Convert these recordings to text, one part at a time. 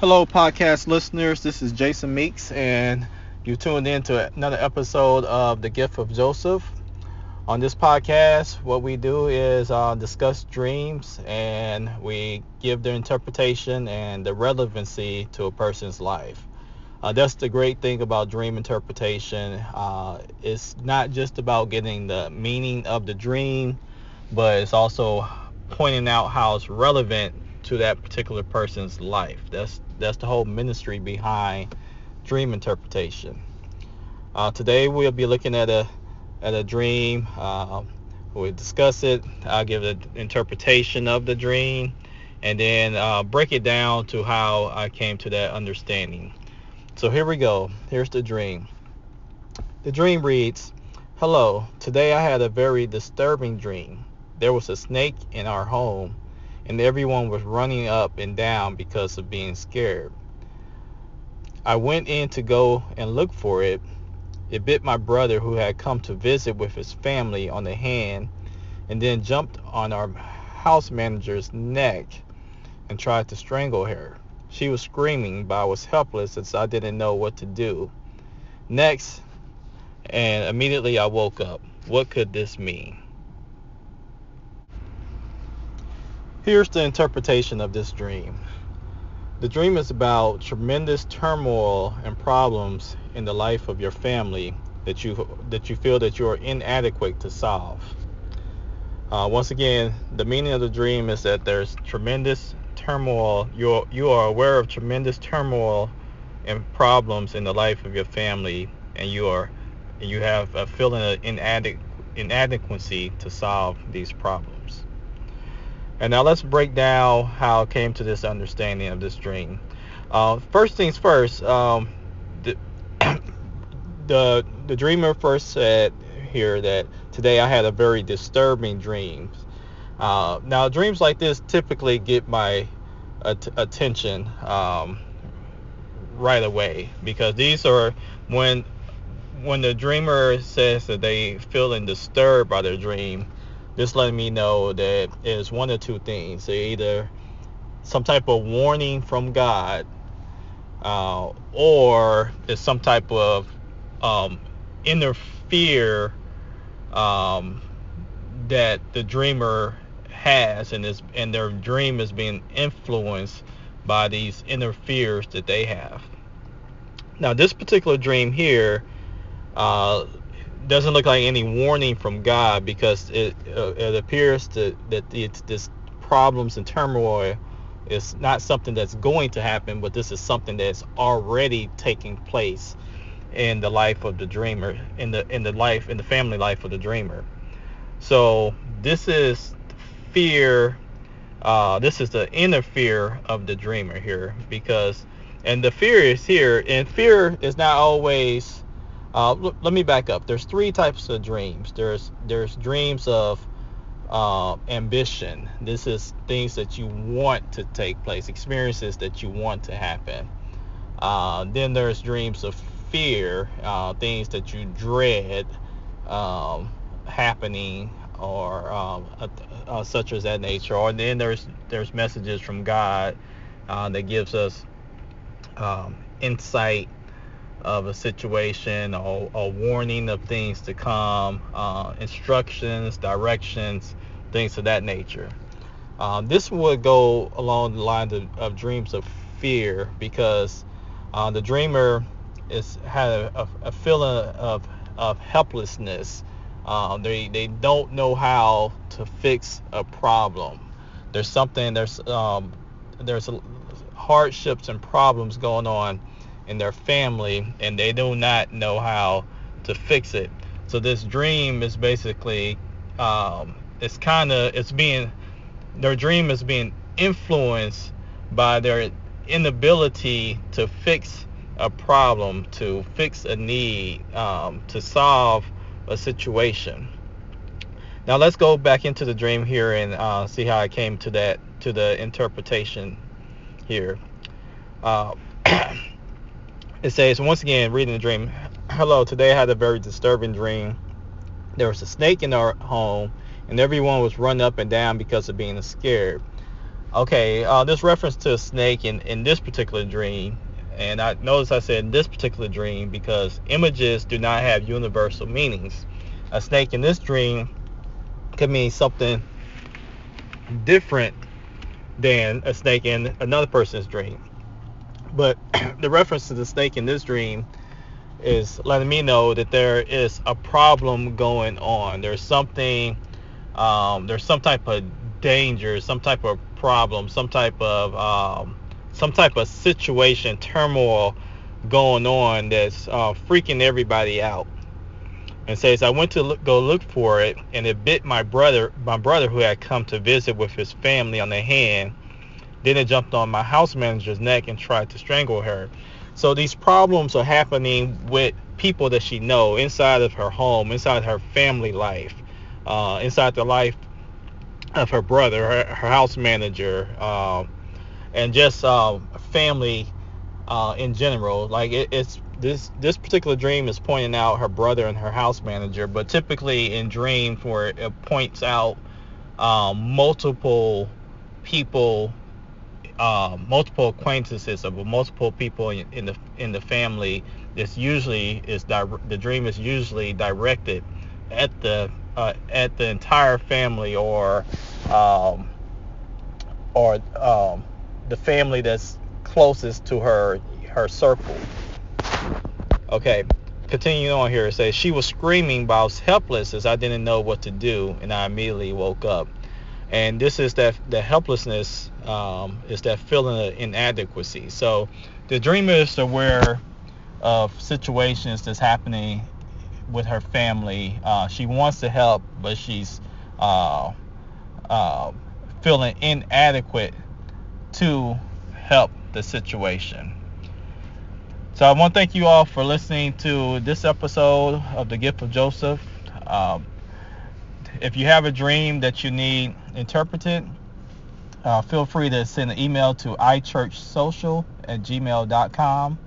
Hello, podcast listeners. This is Jason Meeks, and you tuned in to another episode of The Gift of Joseph. On this podcast, what we do is uh, discuss dreams and we give their interpretation and the relevancy to a person's life. Uh, that's the great thing about dream interpretation. Uh, it's not just about getting the meaning of the dream, but it's also pointing out how it's relevant to that particular person's life. That's that's the whole ministry behind dream interpretation. Uh, today we'll be looking at a at a dream. Uh, we'll discuss it. I'll give the interpretation of the dream, and then uh, break it down to how I came to that understanding. So here we go. Here's the dream. The dream reads, "Hello. Today I had a very disturbing dream. There was a snake in our home." And everyone was running up and down because of being scared. I went in to go and look for it. It bit my brother who had come to visit with his family on the hand and then jumped on our house manager's neck and tried to strangle her. She was screaming, but I was helpless as I didn't know what to do. Next, and immediately I woke up. What could this mean? Here's the interpretation of this dream. The dream is about tremendous turmoil and problems in the life of your family that you that you feel that you are inadequate to solve. Uh, once again, the meaning of the dream is that there's tremendous turmoil. You you are aware of tremendous turmoil and problems in the life of your family, and you are you have a feeling of inadequ- inadequacy to solve these problems. And now let's break down how I came to this understanding of this dream. Uh, first things first, um, the, the the dreamer first said here that today I had a very disturbing dream. Uh, now dreams like this typically get my at- attention um, right away because these are when when the dreamer says that they feeling disturbed by their dream this letting me know that it's one or two things. Either some type of warning from God, uh, or it's some type of um, inner fear um, that the dreamer has, and is and their dream is being influenced by these inner fears that they have. Now, this particular dream here uh, doesn't look like any warning from God because it uh, it appears to, that this problems and turmoil is not something that's going to happen, but this is something that's already taking place in the life of the dreamer, in the in the life in the family life of the dreamer. So this is fear. Uh, this is the inner fear of the dreamer here because, and the fear is here, and fear is not always uh, let me back up. There's three types of dreams. There's there's dreams of uh, ambition. This is things that you want to take place, experiences that you want to happen. Uh, then there's dreams of fear, uh, things that you dread um, happening or um, uh, such as that nature. Or then there's there's messages from God uh, that gives us um, insight of a situation or a warning of things to come, uh, instructions, directions, things of that nature. Um, this would go along the lines of, of dreams of fear because uh, the dreamer is had a, a feeling of, of helplessness. Um, they they don't know how to fix a problem. There's something there's um, there's hardships and problems going on in their family and they do not know how to fix it. So this dream is basically um, it's kind of it's being their dream is being influenced by their inability to fix a problem, to fix a need, um, to solve a situation. Now let's go back into the dream here and uh, see how I came to that to the interpretation here. Uh, It says, once again, reading the dream, Hello, today I had a very disturbing dream. There was a snake in our home, and everyone was run up and down because of being scared. Okay, uh, this reference to a snake in, in this particular dream, and I notice I said in this particular dream because images do not have universal meanings. A snake in this dream could mean something different than a snake in another person's dream. But the reference to the snake in this dream is letting me know that there is a problem going on. There's something, um, there's some type of danger, some type of problem, some type of um, some type of situation, turmoil going on that's uh, freaking everybody out. And says I went to look, go look for it, and it bit my brother, my brother who had come to visit with his family on the hand. Then it jumped on my house manager's neck and tried to strangle her. So these problems are happening with people that she know inside of her home, inside her family life, uh, inside the life of her brother, her, her house manager, um, and just uh, family uh, in general. Like it, it's this this particular dream is pointing out her brother and her house manager, but typically in dreams where it points out um, multiple people uh, multiple acquaintances of multiple people in, in, the in the family it's usually is di- the dream is usually directed at the uh, at the entire family or um, or um, the family that's closest to her her circle. Okay continuing on here. It says she was screaming but I was helpless as I didn't know what to do and I immediately woke up and this is that the helplessness um, is that feeling of inadequacy. So the dreamer is aware of situations that's happening with her family. Uh, she wants to help but she's uh, uh, feeling inadequate to help the situation. So i want to thank you all for listening to this episode of the gift of joseph. Um, if you have a dream that you need interpreted, uh, feel free to send an email to ichurchsocial at gmail.com.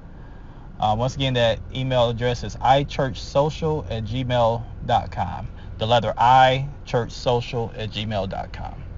Uh, once again, that email address is ichurchsocial at gmail.com. The letter I, churchsocial at gmail.com.